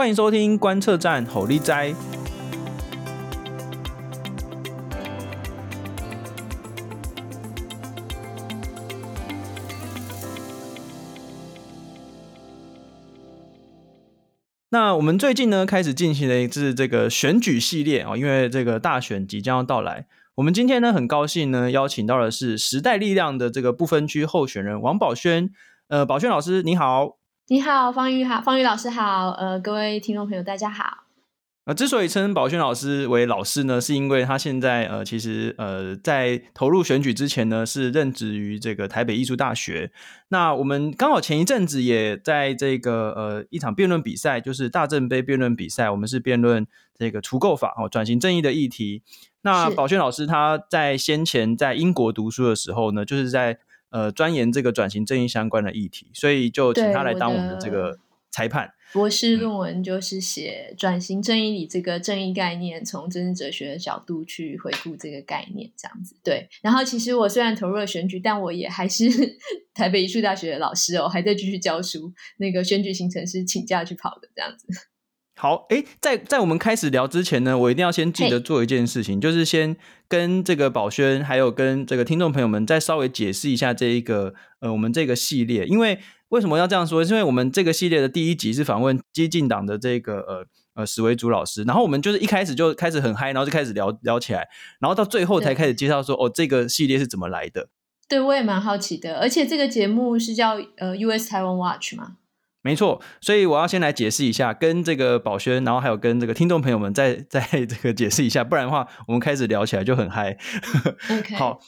欢迎收听观测站吼力斋。那我们最近呢，开始进行了一次这个选举系列啊，因为这个大选即将要到来。我们今天呢，很高兴呢，邀请到的是时代力量的这个不分区候选人王宝轩。呃，宝轩老师你好，你好，方宇好，方宇老师好，呃，各位听众朋友大家好。呃，之所以称宝轩老师为老师呢，是因为他现在呃，其实呃，在投入选举之前呢，是任职于这个台北艺术大学。那我们刚好前一阵子也在这个呃一场辩论比赛，就是大正杯辩论比赛，我们是辩论这个除垢法哦，转型正义的议题。那宝轩老师他在先前在英国读书的时候呢，就是在呃钻研这个转型正义相关的议题，所以就请他来当我们的这个裁判。博士论文就是写转型正义里这个正义概念，从政治哲学的角度去回顾这个概念，这样子。对，然后其实我虽然投入了选举，但我也还是 台北艺术大学的老师哦，还在继续教书。那个选举行程是请假去跑的，这样子。好，诶，在在我们开始聊之前呢，我一定要先记得做一件事情，就是先跟这个宝轩，还有跟这个听众朋友们再稍微解释一下这一个呃，我们这个系列，因为。为什么要这样说？是因为我们这个系列的第一集是访问激进党的这个呃呃史维祖老师，然后我们就是一开始就开始很嗨，然后就开始聊聊起来，然后到最后才开始介绍说哦，这个系列是怎么来的。对，我也蛮好奇的，而且这个节目是叫呃 US Taiwan Watch 吗？没错，所以我要先来解释一下，跟这个宝轩，然后还有跟这个听众朋友们再 再这个解释一下，不然的话我们开始聊起来就很嗨。OK，好。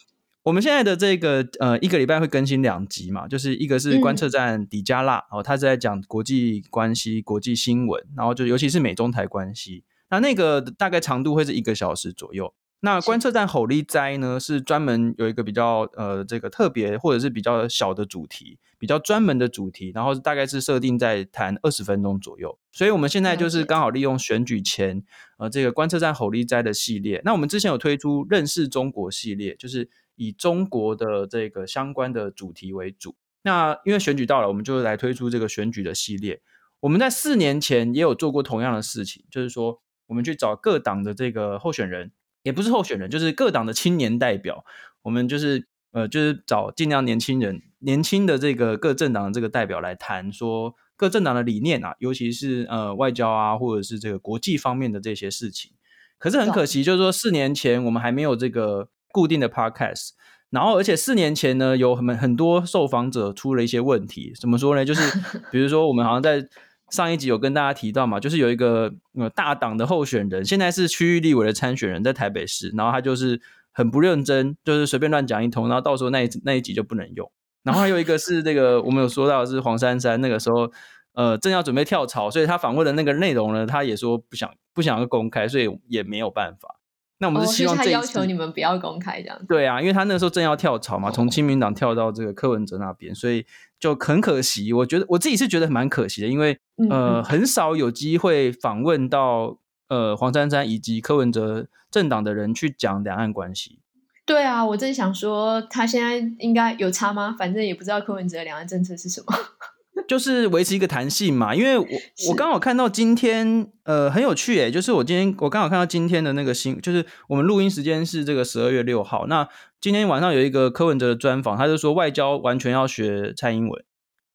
我们现在的这个呃，一个礼拜会更新两集嘛，就是一个是观测站底加辣，哦，他是在讲国际关系、国际新闻，然后就尤其是美中台关系，那那个大概长度会是一个小时左右。那观测站吼你知呢，是专门有一个比较呃这个特别或者是比较小的主题，比较专门的主题，然后大概是设定在谈二十分钟左右。所以我们现在就是刚好利用选举前呃这个观测站吼立斋的系列。那我们之前有推出认识中国系列，就是。以中国的这个相关的主题为主，那因为选举到了，我们就来推出这个选举的系列。我们在四年前也有做过同样的事情，就是说我们去找各党的这个候选人，也不是候选人，就是各党的青年代表。我们就是呃，就是找尽量年轻人、年轻的这个各政党的这个代表来谈说各政党的理念啊，尤其是呃外交啊，或者是这个国际方面的这些事情。可是很可惜，就是说四年前我们还没有这个。固定的 podcast，然后而且四年前呢，有很很多受访者出了一些问题，怎么说呢？就是 比如说我们好像在上一集有跟大家提到嘛，就是有一个呃大党的候选人，现在是区域立委的参选人，在台北市，然后他就是很不认真，就是随便乱讲一通，然后到时候那一那一集就不能用。然后还有一个是那个我们有说到的是黄珊珊，那个时候呃正要准备跳槽，所以他访问的那个内容呢，他也说不想不想要公开，所以也没有办法。那我们是希望这次、哦、他要求你们不要公开这样子。对啊，因为他那个时候正要跳槽嘛，从亲民党跳到这个柯文哲那边，所以就很可惜。我觉得我自己是觉得蛮可惜的，因为呃很少有机会访问到呃黄珊珊以及柯文哲政党的人去讲两岸关系。对啊，我正想说他现在应该有差吗？反正也不知道柯文哲的两岸政策是什么。就是维持一个弹性嘛，因为我我刚好看到今天，呃，很有趣诶，就是我今天我刚好看到今天的那个新，就是我们录音时间是这个十二月六号，那今天晚上有一个柯文哲的专访，他就说外交完全要学蔡英文，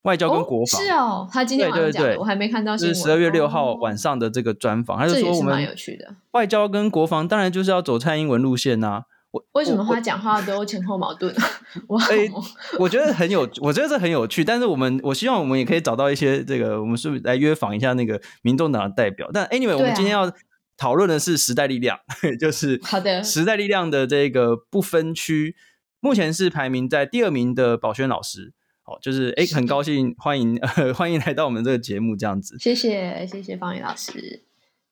外交跟国防、哦、是哦，他今天晚上讲的，我还没看到，是十二月六号晚上的这个专访，他就说我们蛮有趣的，外交跟国防当然就是要走蔡英文路线呐、啊。为什么他讲话都前后矛盾？我欸、我觉得很有，我觉得这很有趣。但是我们，我希望我们也可以找到一些这个，我们是不是来约访一下那个民众党的代表？但 anyway，、啊、我们今天要讨论的是时代力量，就是好的时代力量的这个不分区，目前是排名在第二名的宝轩老师。哦，就是哎，很高兴欢迎、呃、欢迎来到我们这个节目，这样子。谢谢谢谢方宇老师。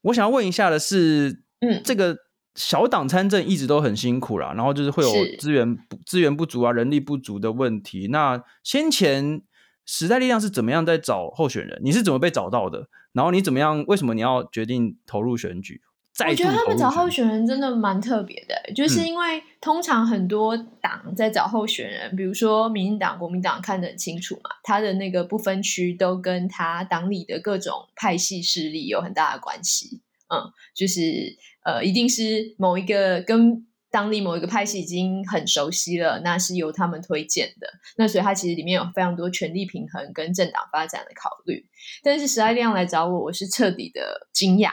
我想要问一下的是，嗯，这个。小党参政一直都很辛苦啦，然后就是会有资源资源不足啊、人力不足的问题。那先前时代力量是怎么样在找候选人？你是怎么被找到的？然后你怎么样？为什么你要决定投入选举？再我觉得他们找候选人真的蛮特别的，就是因为通常很多党在找候选人，嗯、比如说民进党、国民党看得很清楚嘛，他的那个不分区都跟他党里的各种派系势力有很大的关系。嗯，就是呃，一定是某一个跟当地某一个派系已经很熟悉了，那是由他们推荐的。那所以他其实里面有非常多权力平衡跟政党发展的考虑。但是时代力量来找我，我是彻底的惊讶。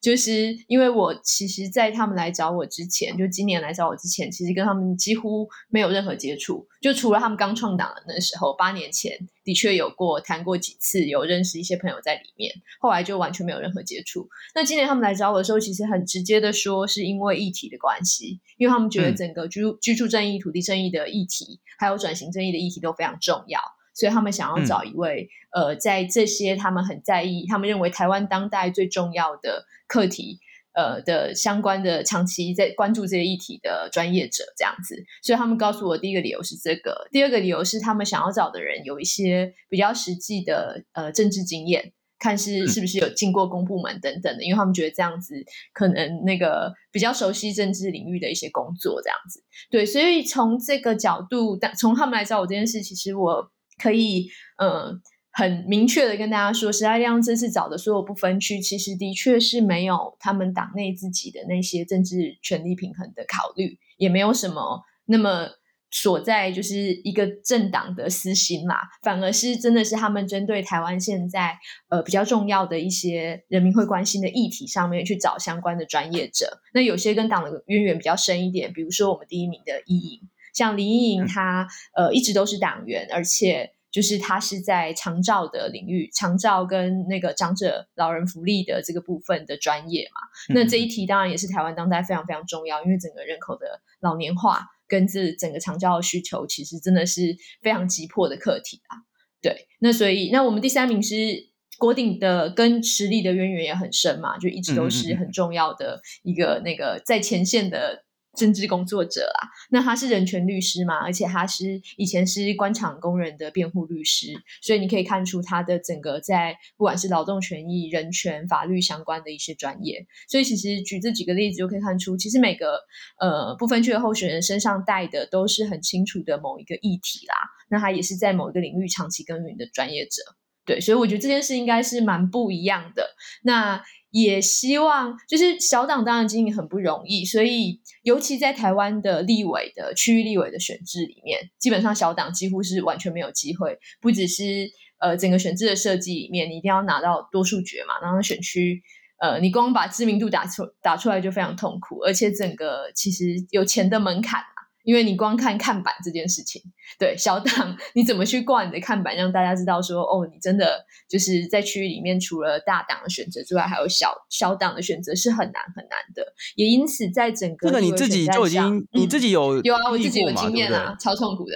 就是因为我其实，在他们来找我之前，就今年来找我之前，其实跟他们几乎没有任何接触，就除了他们刚创党的那时候，八年前的确有过谈过几次，有认识一些朋友在里面，后来就完全没有任何接触。那今年他们来找我的时候，其实很直接的说，是因为议题的关系，因为他们觉得整个居居住正义、土地正义的议题，还有转型正义的议题都非常重要。所以他们想要找一位，嗯、呃，在这些他们很在意、他们认为台湾当代最重要的课题，呃的相关的长期在关注这些议题的专业者这样子。所以他们告诉我，第一个理由是这个，第二个理由是他们想要找的人有一些比较实际的呃政治经验，看是是不是有进过公部门等等的，因为他们觉得这样子可能那个比较熟悉政治领域的一些工作这样子。对，所以从这个角度，但从他们来找我这件事，其实我。可以，嗯，很明确的跟大家说，时代力量这次找的所有不分区，其实的确是没有他们党内自己的那些政治权力平衡的考虑，也没有什么那么所在就是一个政党的私心啦，反而是真的是他们针对台湾现在呃比较重要的一些人民会关心的议题上面去找相关的专业者。那有些跟党的渊源比较深一点，比如说我们第一名的伊莹。像林依莹，她呃一直都是党员，而且就是她是在长照的领域，长照跟那个长者老人福利的这个部分的专业嘛。那这一题当然也是台湾当代非常非常重要，因为整个人口的老年化跟这整个长照的需求，其实真的是非常急迫的课题啊。对，那所以那我们第三名是国鼎的，跟实力的渊源也很深嘛，就一直都是很重要的一个那个在前线的。政治工作者啊，那他是人权律师嘛，而且他是以前是官场工人的辩护律师，所以你可以看出他的整个在不管是劳动权益、人权、法律相关的一些专业。所以其实举这几个例子就可以看出，其实每个呃不分区的候选人身上带的都是很清楚的某一个议题啦。那他也是在某一个领域长期耕耘的专业者，对，所以我觉得这件事应该是蛮不一样的。那。也希望就是小党当然经营很不容易，所以尤其在台湾的立委的区域立委的选制里面，基本上小党几乎是完全没有机会。不只是呃整个选制的设计里面，你一定要拿到多数决嘛，然后选区呃你光把知名度打出打出来就非常痛苦，而且整个其实有钱的门槛。因为你光看看板这件事情，对小党你怎么去挂你的看板，让大家知道说，哦，你真的就是在区域里面，除了大党的选择之外，还有小小党的选择是很难很难的。也因此，在整个这个你自己就已经、嗯、你自己有有啊，我自己有经验啊，超痛苦的。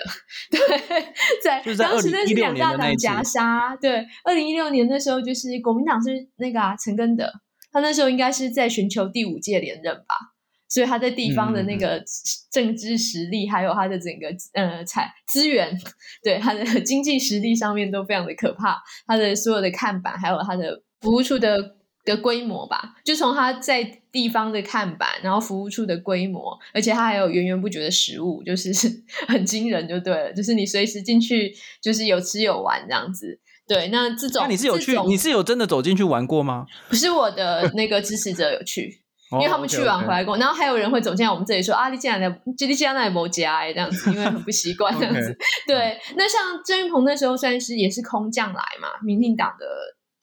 对，在当时那是两大党夹杀，对，二零一六年的时候，就是国民党是那个啊陈根德，他那时候应该是在寻求第五届连任吧。所以他在地方的那个政治实力，嗯、还有他的整个呃财资源，对他的经济实力上面都非常的可怕。他的所有的看板，还有他的服务处的的规模吧，就从他在地方的看板，然后服务处的规模，而且他还有源源不绝的食物，就是 很惊人，就对了。就是你随时进去，就是有吃有玩这样子。对，那这种那你是有去，你是有真的走进去玩过吗？不是我的那个支持者有去。因为他们去完回来过，oh. 然后还有人会走进来我们这里说啊，你进来的，就你进来那也没加哎，这样子，因为很不习惯这样子。对，那像郑运鹏那时候算是也是空降来嘛，民进党的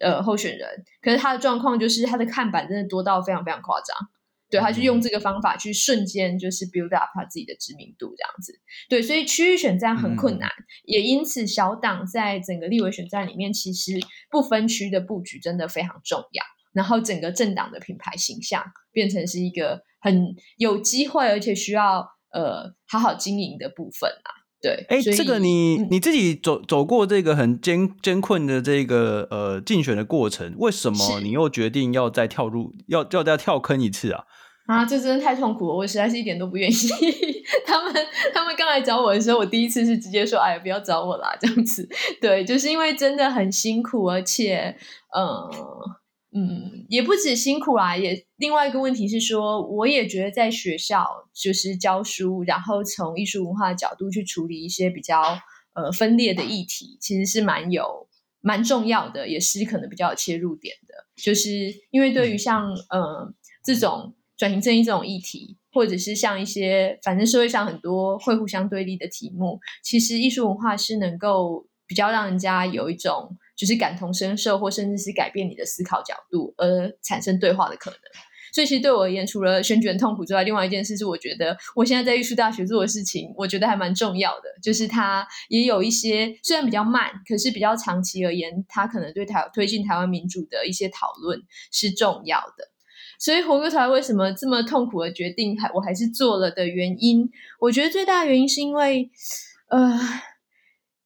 呃候选人，可是他的状况就是他的看板真的多到非常非常夸张，对，他就用这个方法去瞬间就是 build up 他自己的知名度这样子。对，所以区域选战很困难，嗯、也因此小党在整个立委选战里面，其实不分区的布局真的非常重要。然后整个政党的品牌形象变成是一个很有机会，而且需要呃好好经营的部分啊。对，哎，这个你你自己走走过这个很艰艰困的这个呃竞选的过程，为什么你又决定要再跳入要要再跳坑一次啊？啊，这真的太痛苦了，我实在是一点都不愿意。他们他们刚来找我的时候，我第一次是直接说：“哎呀，不要找我啦。”这样子，对，就是因为真的很辛苦，而且嗯。呃嗯，也不止辛苦啦，也另外一个问题是说，我也觉得在学校就是教书，然后从艺术文化的角度去处理一些比较呃分裂的议题，其实是蛮有蛮重要的，也是可能比较有切入点的。就是因为对于像呃这种转型正义这种议题，或者是像一些反正社会上很多会互相对立的题目，其实艺术文化是能够比较让人家有一种。就是感同身受，或甚至是改变你的思考角度，而产生对话的可能。所以，其实对我而言，除了选举很痛苦之外，另外一件事是，我觉得我现在在艺术大学做的事情，我觉得还蛮重要的。就是它也有一些虽然比较慢，可是比较长期而言，它可能对台推进台湾民主的一些讨论是重要的。所以，回过头来，为什么这么痛苦的决定还我还是做了的原因，我觉得最大的原因是因为，呃。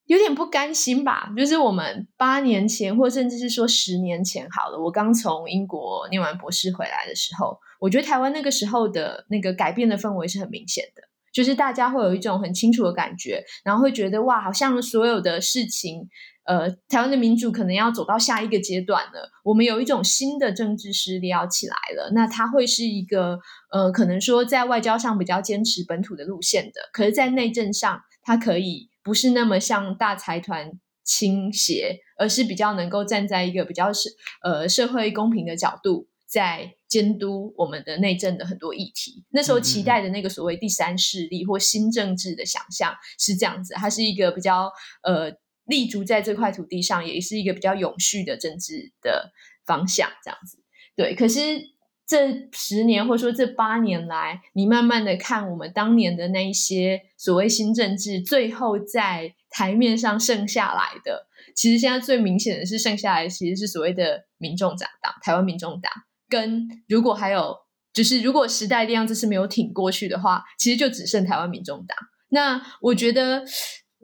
有点不甘心吧，就是我们八年前，或甚至是说十年前好了，我刚从英国念完博士回来的时候，我觉得台湾那个时候的那个改变的氛围是很明显的，就是大家会有一种很清楚的感觉，然后会觉得哇，好像所有的事情，呃，台湾的民主可能要走到下一个阶段了，我们有一种新的政治势力要起来了，那它会是一个呃，可能说在外交上比较坚持本土的路线的，可是，在内政上，它可以。不是那么向大财团倾斜，而是比较能够站在一个比较是呃社会公平的角度，在监督我们的内政的很多议题。那时候期待的那个所谓第三势力或新政治的想象是这样子，它是一个比较呃立足在这块土地上，也是一个比较永续的政治的方向，这样子。对，可是。这十年或者说这八年来，你慢慢的看我们当年的那一些所谓新政治，最后在台面上剩下来的，其实现在最明显的是剩下来其实是所谓的民众党，台湾民众党。跟如果还有，就是如果时代力量这次没有挺过去的话，其实就只剩台湾民众党。那我觉得。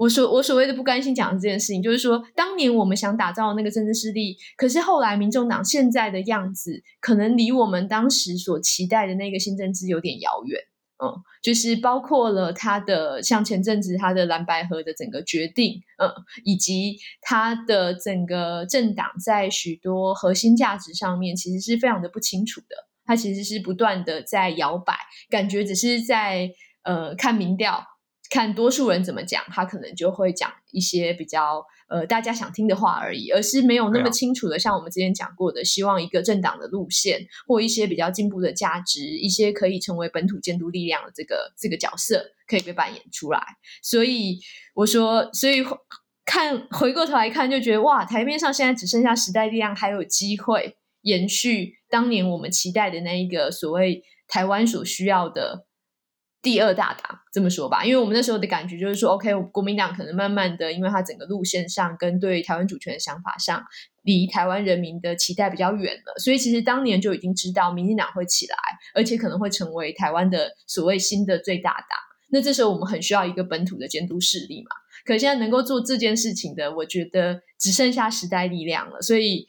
我所我所谓的不甘心讲的这件事情，就是说，当年我们想打造那个政治势力，可是后来民众党现在的样子，可能离我们当时所期待的那个新政治有点遥远。嗯，就是包括了他的像前阵子他的蓝白河的整个决定，嗯，以及他的整个政党在许多核心价值上面，其实是非常的不清楚的。他其实是不断的在摇摆，感觉只是在呃看民调。看多数人怎么讲，他可能就会讲一些比较呃大家想听的话而已，而是没有那么清楚的，像我们之前讲过的，希望一个政党的路线或一些比较进步的价值，一些可以成为本土监督力量的这个这个角色可以被扮演出来。所以我说，所以看回过头来看，就觉得哇，台面上现在只剩下时代力量还有机会延续当年我们期待的那一个所谓台湾所需要的。第二大党这么说吧，因为我们那时候的感觉就是说，OK，国民党可能慢慢的，因为它整个路线上跟对台湾主权的想法上，离台湾人民的期待比较远了，所以其实当年就已经知道民进党会起来，而且可能会成为台湾的所谓新的最大党。那这时候我们很需要一个本土的监督势力嘛。可现在能够做这件事情的，我觉得只剩下时代力量了，所以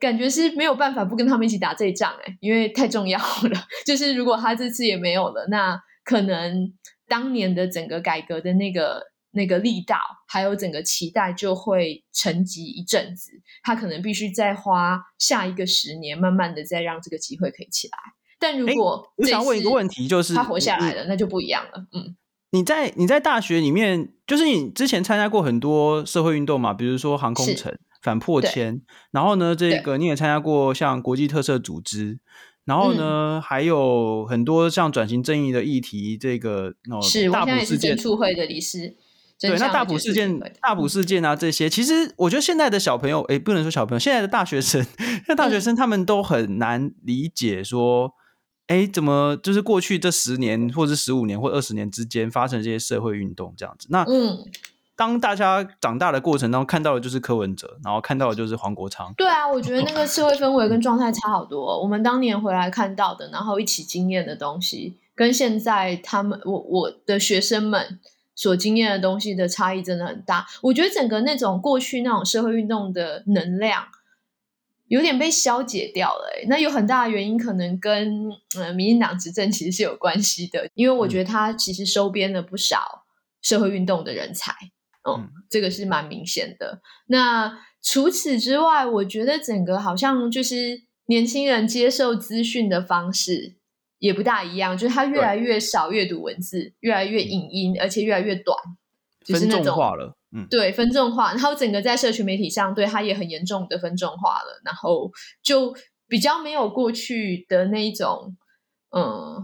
感觉是没有办法不跟他们一起打这一仗哎，因为太重要了。就是如果他这次也没有了，那。可能当年的整个改革的那个那个力道，还有整个期待就会沉寂一阵子。他可能必须再花下一个十年，慢慢的再让这个机会可以起来。但如果我想问一个问题，就是他活下来了，那就不一样了。嗯，你在你在大学里面，就是你之前参加过很多社会运动嘛，比如说航空城、反破迁，然后呢，这个你也参加过像国际特色组织。然后呢，嗯、还有很多像转型正义的议题，这个哦，是大埔事件促会的理事，对，那大埔事件、大埔事件啊，这些，其实我觉得现在的小朋友，哎，不能说小朋友，现在的大学生，那大学生他们都很难理解说，哎、嗯，怎么就是过去这十年，或者十五年，或二十年之间发生这些社会运动这样子？那嗯。当大家长大的过程当中，看到的就是柯文哲，然后看到的就是黄国昌。对啊，我觉得那个社会氛围跟状态差好多。我们当年回来看到的，然后一起经验的东西，跟现在他们我我的学生们所经验的东西的差异真的很大。我觉得整个那种过去那种社会运动的能量，有点被消解掉了。那有很大的原因，可能跟呃民进党执政其实是有关系的，因为我觉得他其实收编了不少社会运动的人才。嗯，这个是蛮明显的。那除此之外，我觉得整个好像就是年轻人接受资讯的方式也不大一样，就是他越来越少阅读文字，越来越影音，而且越来越短，就是那种化了。嗯，对，分众化，然后整个在社群媒体上对他也很严重的分众化了，然后就比较没有过去的那一种，嗯，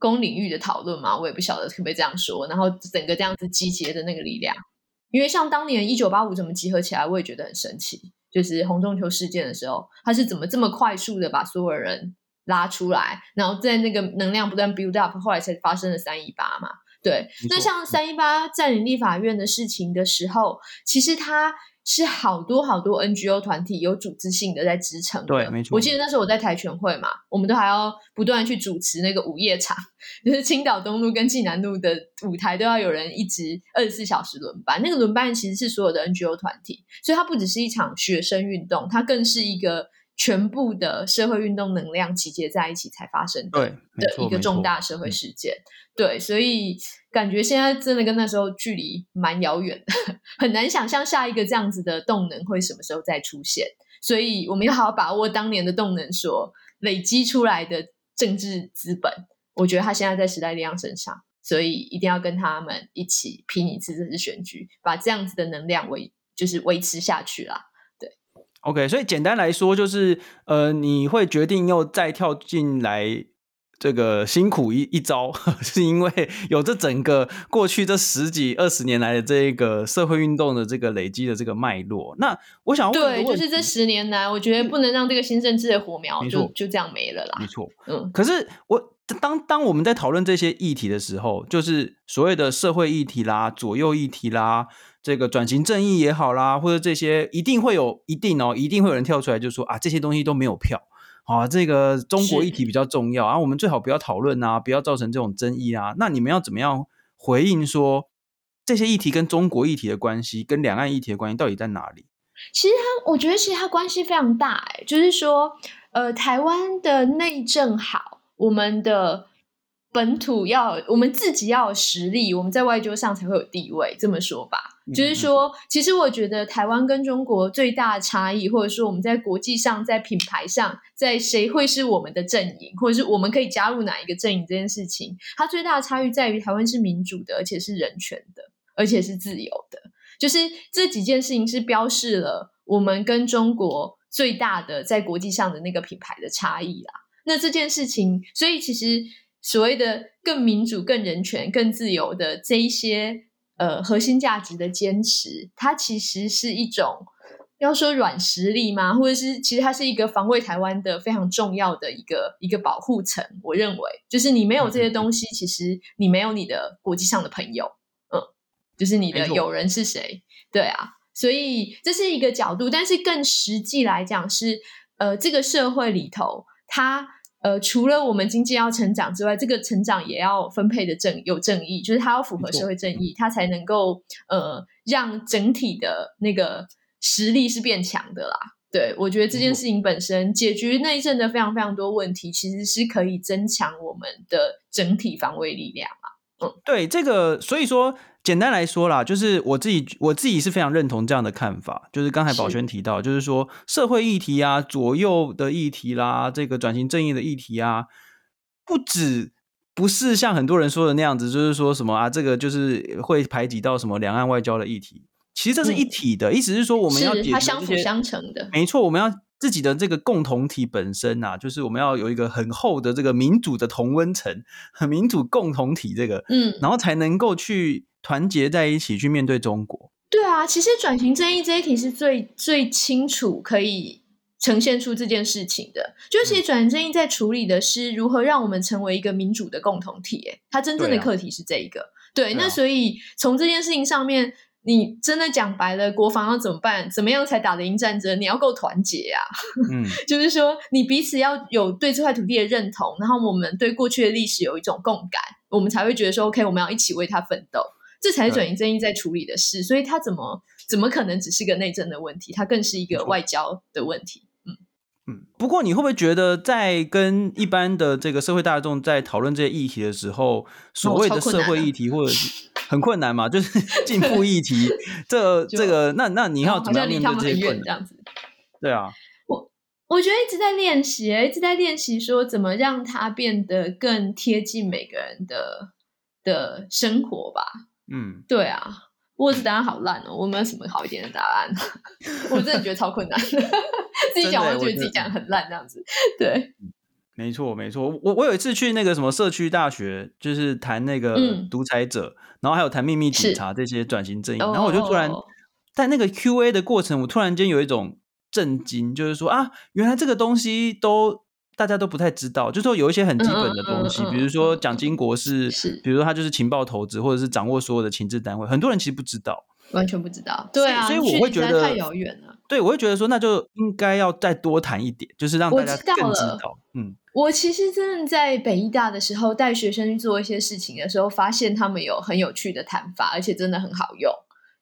公领域的讨论嘛，我也不晓得可不可以这样说，然后整个这样子集结的那个力量，因为像当年一九八五怎么集合起来，我也觉得很神奇，就是洪仲丘事件的时候，他是怎么这么快速的把所有人拉出来，然后在那个能量不断 build up，后来才发生了三一八嘛。对，那像三一八占领立法院的事情的时候，其实它是好多好多 NGO 团体有组织性的在支撑。对，没错。我记得那时候我在台全会嘛，我们都还要不断去主持那个午夜场，就是青岛东路跟济南路的舞台都要有人一直二十四小时轮班。那个轮班其实是所有的 NGO 团体，所以它不只是一场学生运动，它更是一个。全部的社会运动能量集结在一起才发生的的一个重大社会事件，对，所以感觉现在真的跟那时候距离蛮遥远的，很难想象下一个这样子的动能会什么时候再出现。所以我们要好好把握当年的动能所累积出来的政治资本，我觉得他现在在时代力量身上，所以一定要跟他们一起拼一次这次选举，把这样子的能量维就是维持下去啦。OK，所以简单来说就是，呃，你会决定又再跳进来这个辛苦一一招，是因为有这整个过去这十几二十年来的这个社会运动的这个累积的这个脉络。那我想问，对，就是这十年来，我觉得不能让这个新政治的火苗就就这样没了啦。没错，嗯。可是我当当我们在讨论这些议题的时候，就是所谓的社会议题啦、左右议题啦。这个转型正义也好啦，或者这些一定会有一定哦，一定会有人跳出来就说啊，这些东西都没有票啊，这个中国议题比较重要啊，我们最好不要讨论啊，不要造成这种争议啊。那你们要怎么样回应说这些议题跟中国议题的关系，跟两岸议题的关系到底在哪里？其实它，我觉得其实它关系非常大，哎，就是说，呃，台湾的内政好，我们的。本土要我们自己要有实力，我们在外交上才会有地位。这么说吧，嗯、就是说，其实我觉得台湾跟中国最大的差异，或者说我们在国际上在品牌上，在谁会是我们的阵营，或者是我们可以加入哪一个阵营这件事情，它最大的差异在于台湾是民主的，而且是人权的，而且是自由的。就是这几件事情是标示了我们跟中国最大的在国际上的那个品牌的差异啦。那这件事情，所以其实。所谓的更民主、更人权、更自由的这一些呃核心价值的坚持，它其实是一种要说软实力吗？或者是其实它是一个防卫台湾的非常重要的一个一个保护层。我认为，就是你没有这些东西，其实你没有你的国际上的朋友，嗯，就是你的友人是谁？对啊，所以这是一个角度，但是更实际来讲是，呃，这个社会里头它。呃，除了我们经济要成长之外，这个成长也要分配的正有正义，就是它要符合社会正义，它才能够呃让整体的那个实力是变强的啦。对，我觉得这件事情本身解决内政的非常非常多问题，其实是可以增强我们的整体防卫力量啊。嗯，对，这个所以说。简单来说啦，就是我自己我自己是非常认同这样的看法。就是刚才宝轩提到，就是说社会议题啊、左右的议题啦、这个转型正义的议题啊，不止不是像很多人说的那样子，就是说什么啊，这个就是会排挤到什么两岸外交的议题。其实这是一体的，嗯、意思是说我们要它相辅相成的。没错，我们要自己的这个共同体本身啊，就是我们要有一个很厚的这个民主的同温层，很民主共同体这个，嗯，然后才能够去。团结在一起去面对中国。对啊，其实转型正义这一题是最最清楚可以呈现出这件事情的。就其实转型正义在处理的是如何让我们成为一个民主的共同体。诶，它真正的课题是这一个。对，那所以从这件事情上面，你真的讲白了，国防要怎么办？怎么样才打得赢战争？你要够团结啊！嗯，就是说你彼此要有对这块土地的认同，然后我们对过去的历史有一种共感，我们才会觉得说，OK，我们要一起为它奋斗。这才是转移正义在处理的事，所以它怎么怎么可能只是个内政的问题？它更是一个外交的问题。嗯嗯。不过你会不会觉得，在跟一般的这个社会大众在讨论这些议题的时候，所谓的社会议题或者是很困难嘛？就是 进步议题，这这个那那你要怎么样面对这些困难？这样子。对啊。我我觉得一直在练习，一直在练习说怎么让它变得更贴近每个人的的生活吧。嗯，对啊，我这答案好烂哦，我没有什么好一点的答案，我真的觉得超困难的，自己讲我觉得自己讲很烂这样子。对，没错没错，我我有一次去那个什么社区大学，就是谈那个独裁者，嗯、然后还有谈秘密警察这些转型正义，然后我就突然在那个 Q&A 的过程，我突然间有一种。震惊，就是说啊，原来这个东西都大家都不太知道，就是说有一些很基本的东西，嗯嗯嗯、比如说蒋经国是，是，比如说他就是情报投资，或者是掌握所有的情治单位，很多人其实不知道，完全不知道，对啊，所以我会觉得太遥远了。对，我会觉得说，那就应该要再多谈一点，就是让大家更知道。知道。嗯，我其实真的在北医大的时候带学生去做一些事情的时候，发现他们有很有趣的谈法，而且真的很好用。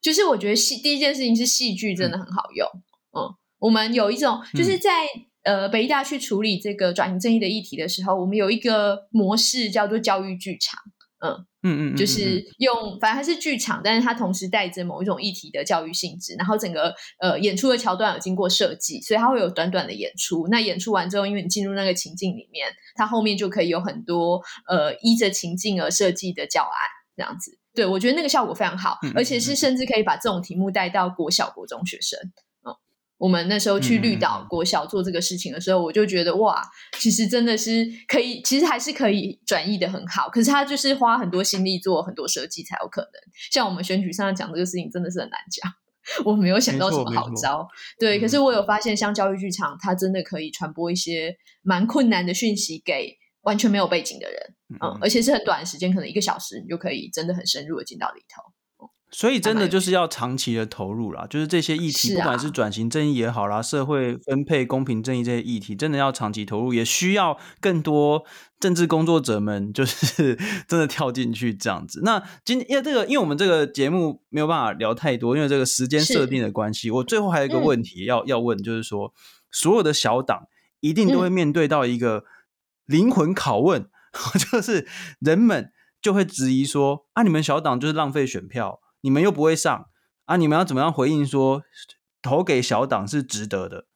就是我觉得戏第一件事情是戏剧真的很好用，嗯。嗯我们有一种，就是在、嗯、呃北医大去处理这个转型正义的议题的时候，我们有一个模式叫做教育剧场，嗯嗯嗯，就是用反正它是剧场，但是它同时带着某一种议题的教育性质，然后整个呃演出的桥段有经过设计，所以它会有短短的演出。那演出完之后，因为你进入那个情境里面，它后面就可以有很多呃依着情境而设计的教案，这样子。对，我觉得那个效果非常好，而且是甚至可以把这种题目带到国小、国中学生。我们那时候去绿岛国小做这个事情的时候，嗯、我就觉得哇，其实真的是可以，其实还是可以转译的很好。可是他就是花很多心力做很多设计才有可能。像我们选举上讲这个事情，真的是很难讲。我没有想到什么好招，对。可是我有发现，像教育剧场，它真的可以传播一些蛮困难的讯息给完全没有背景的人，嗯，嗯，而且是很短的时间，可能一个小时，你就可以真的很深入的进到里头。所以真的就是要长期的投入啦，就是这些议题，不管是转型正义也好啦，社会分配公平正义这些议题，真的要长期投入，也需要更多政治工作者们，就是真的跳进去这样子。那今因为这个，因为我们这个节目没有办法聊太多，因为这个时间设定的关系，我最后还有一个问题要要问，就是说，所有的小党一定都会面对到一个灵魂拷问，就是人们就会质疑说，啊，你们小党就是浪费选票。你们又不会上啊？你们要怎么样回应说投给小党是值得的？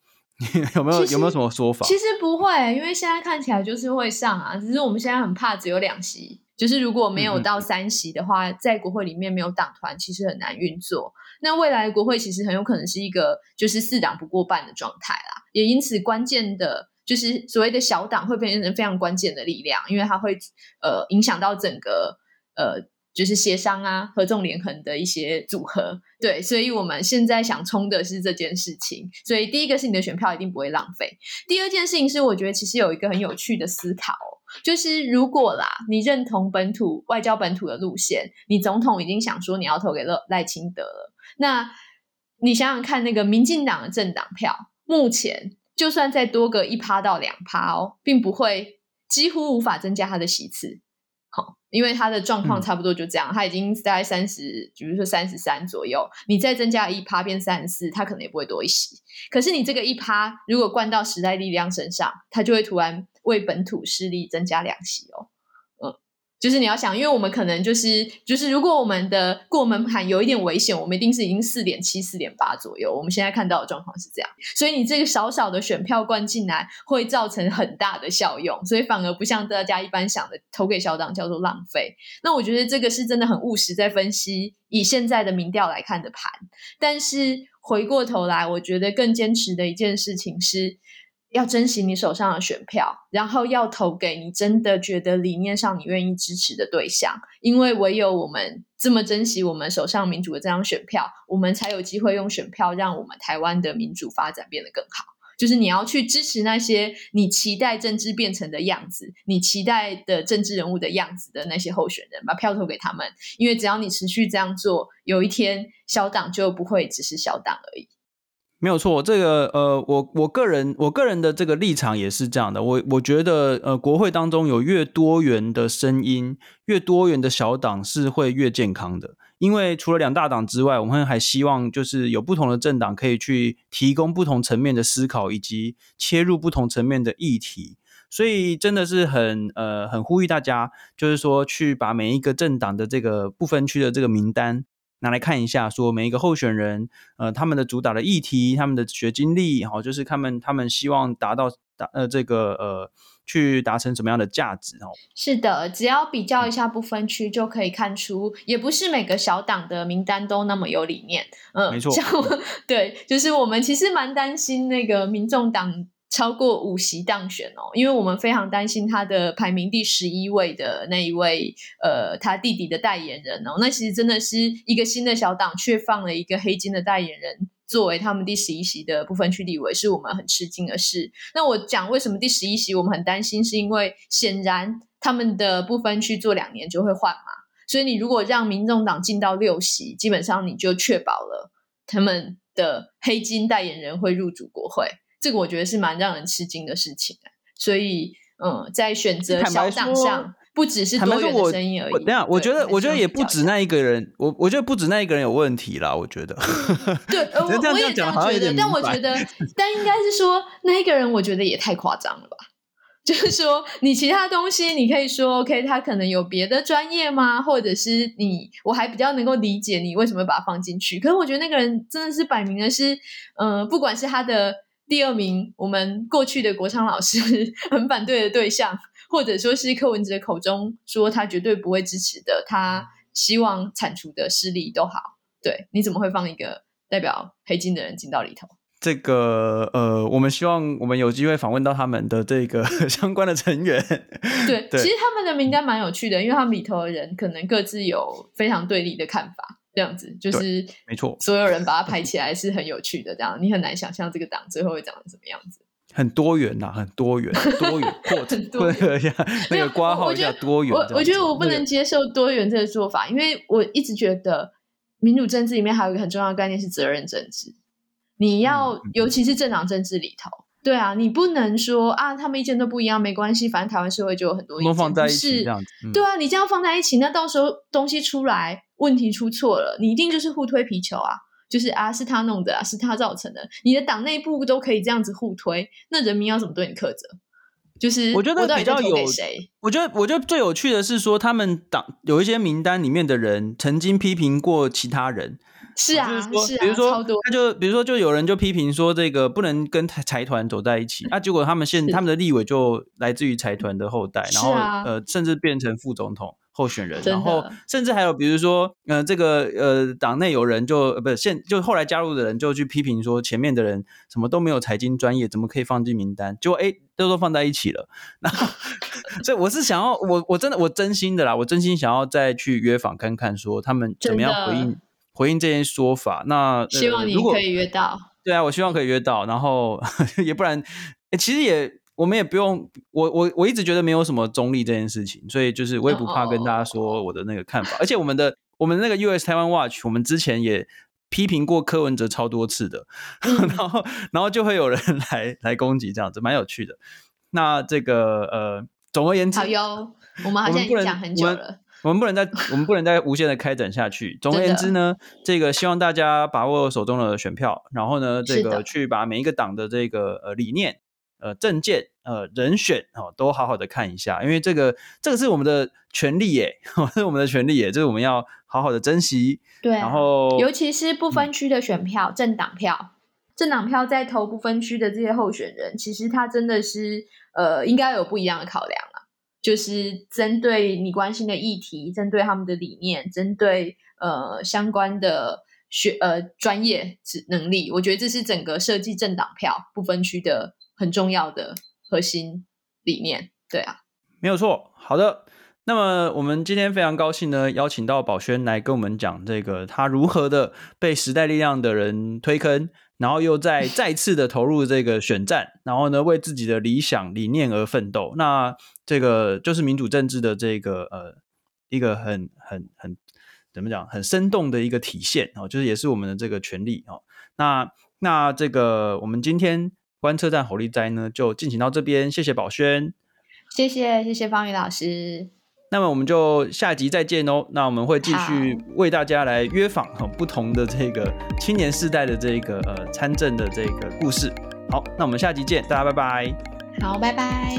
有没有有没有什么说法？其实不会，因为现在看起来就是会上啊。只是我们现在很怕只有两席，就是如果没有到三席的话，嗯、在国会里面没有党团，其实很难运作。那未来国会其实很有可能是一个就是四党不过半的状态啦。也因此，关键的就是所谓的小党会变成非常关键的力量，因为它会呃影响到整个呃。就是协商啊，合纵连横的一些组合，对，所以我们现在想冲的是这件事情。所以第一个是你的选票一定不会浪费。第二件事情是，我觉得其实有一个很有趣的思考，就是如果啦，你认同本土外交本土的路线，你总统已经想说你要投给赖赖清德了，那你想想看，那个民进党的政党票，目前就算再多个一趴到两趴哦，并不会几乎无法增加他的席次。好，因为他的状况差不多就这样，嗯、他已经大概三十，比如说三十三左右，你再增加一趴变三十四，他可能也不会多一席。可是你这个一趴如果灌到时代力量身上，他就会突然为本土势力增加两席哦。就是你要想，因为我们可能就是就是，如果我们的过门槛有一点危险，我们一定是已经四点七、四点八左右。我们现在看到的状况是这样，所以你这个小小的选票灌进来，会造成很大的效用，所以反而不像大家一般想的投给小党叫做浪费。那我觉得这个是真的很务实，在分析以现在的民调来看的盘。但是回过头来，我觉得更坚持的一件事情是。要珍惜你手上的选票，然后要投给你真的觉得理念上你愿意支持的对象，因为唯有我们这么珍惜我们手上民主的这张选票，我们才有机会用选票让我们台湾的民主发展变得更好。就是你要去支持那些你期待政治变成的样子，你期待的政治人物的样子的那些候选人，把票投给他们，因为只要你持续这样做，有一天小党就不会只是小党而已。没有错，这个呃，我我个人我个人的这个立场也是这样的。我我觉得呃，国会当中有越多元的声音，越多元的小党是会越健康的。因为除了两大党之外，我们还希望就是有不同的政党可以去提供不同层面的思考，以及切入不同层面的议题。所以真的是很呃很呼吁大家，就是说去把每一个政党的这个不分区的这个名单。拿来看一下，说每一个候选人，呃，他们的主打的议题，他们的学经历，好，就是他们他们希望达到达呃这个呃去达成什么样的价值哦。是的，只要比较一下不分区，就可以看出，也不是每个小党的名单都那么有理念。嗯、呃，没错，像对，就是我们其实蛮担心那个民众党。超过五席当选哦，因为我们非常担心他的排名第十一位的那一位，呃，他弟弟的代言人哦。那其实真的是一个新的小党，却放了一个黑金的代言人作为他们第十一席的部分区立委，是我们很吃惊的事。那我讲为什么第十一席我们很担心，是因为显然他们的部分区做两年就会换嘛，所以你如果让民众党进到六席，基本上你就确保了他们的黑金代言人会入主国会。这个我觉得是蛮让人吃惊的事情，所以，嗯，在选择小党上，不只是多元的声音而已。等下，我觉得，我觉得也不止那一个人，我我觉得不止那一个人有问题啦。我觉得，对，我我也这样觉得，但我觉得，但应该是说那一个人，我觉得也太夸张了吧？就是说，你其他东西，你可以说，OK，他可能有别的专业吗？或者是你，我还比较能够理解你为什么把它放进去。可是我觉得那个人真的是摆明了是，嗯，不管是他的。第二名，我们过去的国昌老师 很反对的对象，或者说是柯文哲口中说他绝对不会支持的，他希望铲除的势力都好。对，你怎么会放一个代表黑金的人进到里头？这个呃，我们希望我们有机会访问到他们的这个 相关的成员。对，对，其实他们的名单蛮有趣的，因为他们里头的人可能各自有非常对立的看法。这样子就是没错，所有人把它排起来是很有趣的。这样你很难想象这个党最后会长成什么样子。很多元呐，很多元，多元或者那个那个括号一下多元。我我觉得我不能接受多元这个做法，因为我一直觉得民主政治里面还有一个很重要的概念是责任政治。你要尤其是政党政治里头，对啊，你不能说啊，他们意见都不一样，没关系，反正台湾社会就有很多意见，放在一起这样子。对啊，你这样放在一起，那到时候东西出来。问题出错了，你一定就是互推皮球啊，就是啊，是他弄的啊，是他造成的。你的党内部都可以这样子互推，那人民要怎么对你苛责？就是我觉得比较有，我，我觉得我觉得最有趣的是说，他们党有一些名单里面的人曾经批评过其他人。是啊，就是说，是啊，比如说，他就比如说，就有人就批评说，这个不能跟财团走在一起啊。结果他们现他们的立委就来自于财团的后代，然后呃，甚至变成副总统候选人，然后甚至还有比如说，呃，这个呃，党内有人就呃，不是现就后来加入的人就去批评说，前面的人什么都没有财经专业，怎么可以放进名单？结果哎，都都放在一起了。然后，所以我是想要，我我真的我真心的啦，我真心想要再去约访看看，说他们怎么样回应。回应这些说法，那希望你可以约到。对啊，我希望可以约到，然后 也不然，其实也我们也不用，我我我一直觉得没有什么中立这件事情，所以就是我也不怕跟大家说我的那个看法。Oh. 而且我们的我们那个 US Taiwan Watch，我们之前也批评过柯文哲超多次的，嗯、然后然后就会有人 来来攻击这样子，蛮有趣的。那这个呃，总而言之，好哟，我们好像已经讲很久了。我们不能再，我们不能再无限的开展下去。总而言之呢，这个希望大家把握手中的选票，然后呢，这个去把每一个党的这个呃理念、呃政见、呃人选哦，都好好的看一下，因为这个这个是我们的权利耶，是我们的权利耶，这是我们要好好的珍惜。对，然后尤其是不分区的选票、嗯、政党票，政党票在投不分区的这些候选人，其实他真的是呃，应该有不一样的考量。就是针对你关心的议题，针对他们的理念，针对呃相关的学呃专业能力，我觉得这是整个设计政党票不分区的很重要的核心理念。对啊，没有错。好的，那么我们今天非常高兴呢，邀请到宝轩来跟我们讲这个他如何的被时代力量的人推坑。然后又再再次的投入这个选战，然后呢，为自己的理想理念而奋斗。那这个就是民主政治的这个呃一个很很很怎么讲，很生动的一个体现哦，就是也是我们的这个权利哦。那那这个我们今天观测站侯力哉呢，就进行到这边，谢谢宝轩，谢谢谢谢方宇老师。那么我们就下集再见哦。那我们会继续为大家来约访哈不同的这个青年世代的这个呃参政的这个故事。好，那我们下集见，大家拜拜。好，拜拜。